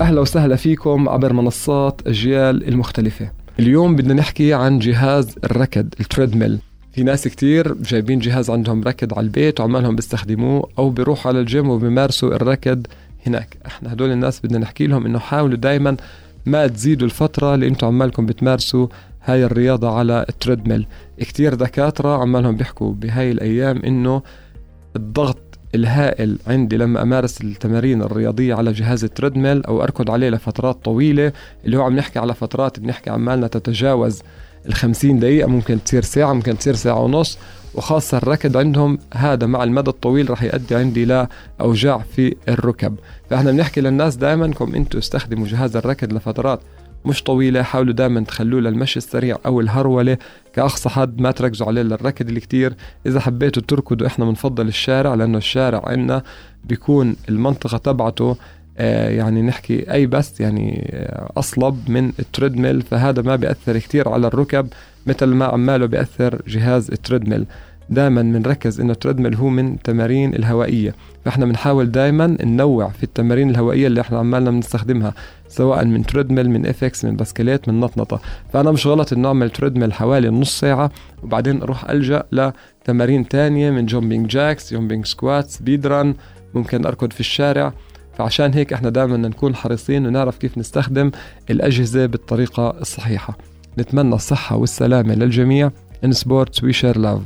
أهلا وسهلا فيكم عبر منصات أجيال المختلفة. اليوم بدنا نحكي عن جهاز الركض ال treadmill في ناس كتير جايبين جهاز عندهم ركض على البيت وعمالهم بيستخدموه أو بيروحوا على الجيم وبيمارسوا الركض هناك. إحنا هدول الناس بدنا نحكي لهم إنه حاولوا دايما ما تزيدوا الفترة اللي أنتم عمالكم بتمارسوا هاي الرياضة على ال treadmill كتير دكاترة عمالهم بيحكوا بهاي الأيام إنه الضغط الهائل عندي لما أمارس التمارين الرياضية على جهاز ال treadmill أو أركض عليه لفترات طويلة اللي هو عم نحكي على فترات بنحكي عمالنا تتجاوز الخمسين دقيقة ممكن تصير ساعة ممكن تصير ساعة ونص. وخاصة الركض عندهم هذا مع المدى الطويل رح يؤدي عندي لأوجاع في الركب. فإحنا بنحكي للناس دائما كم أنتم استخدموا جهاز الركض لفترات مش طويلة حاولوا دائما تخلوه للمشي السريع أو الهرولة. كأقصى حد ما تركزوا عليه للركض الكتير. إذا حبيتوا تركضوا إحنا بنفضل الشارع لأنه الشارع عندنا بيكون المنطقة تبعته آه يعني نحكي أي بس يعني آه أصلب من ال treadmill فهذا ما بيأثر كتير على الركب مثل ما عماله بيأثر جهاز ال treadmill دائما بنركز إنه ال treadmill هو من التمارين الهوائية. فإحنا بنحاول دائما ننوع في التمارين الهوائية اللي إحنا عمالنا بنستخدمها سواء من treadmill من إفكس من بسكليت من نطنطة. فأنا مش غلط إنه أعمل treadmill حوالي نص ساعة وبعدين أروح ألجأ لتمارين تانية من jumping jacks jumping squats speed run ممكن أركض في الشارع. فعشان هيك إحنا دائما نكون حريصين ونعرف كيف نستخدم الأجهزة بالطريقة الصحيحة. نتمنى الصحة والسلامة للجميع. in sports we share love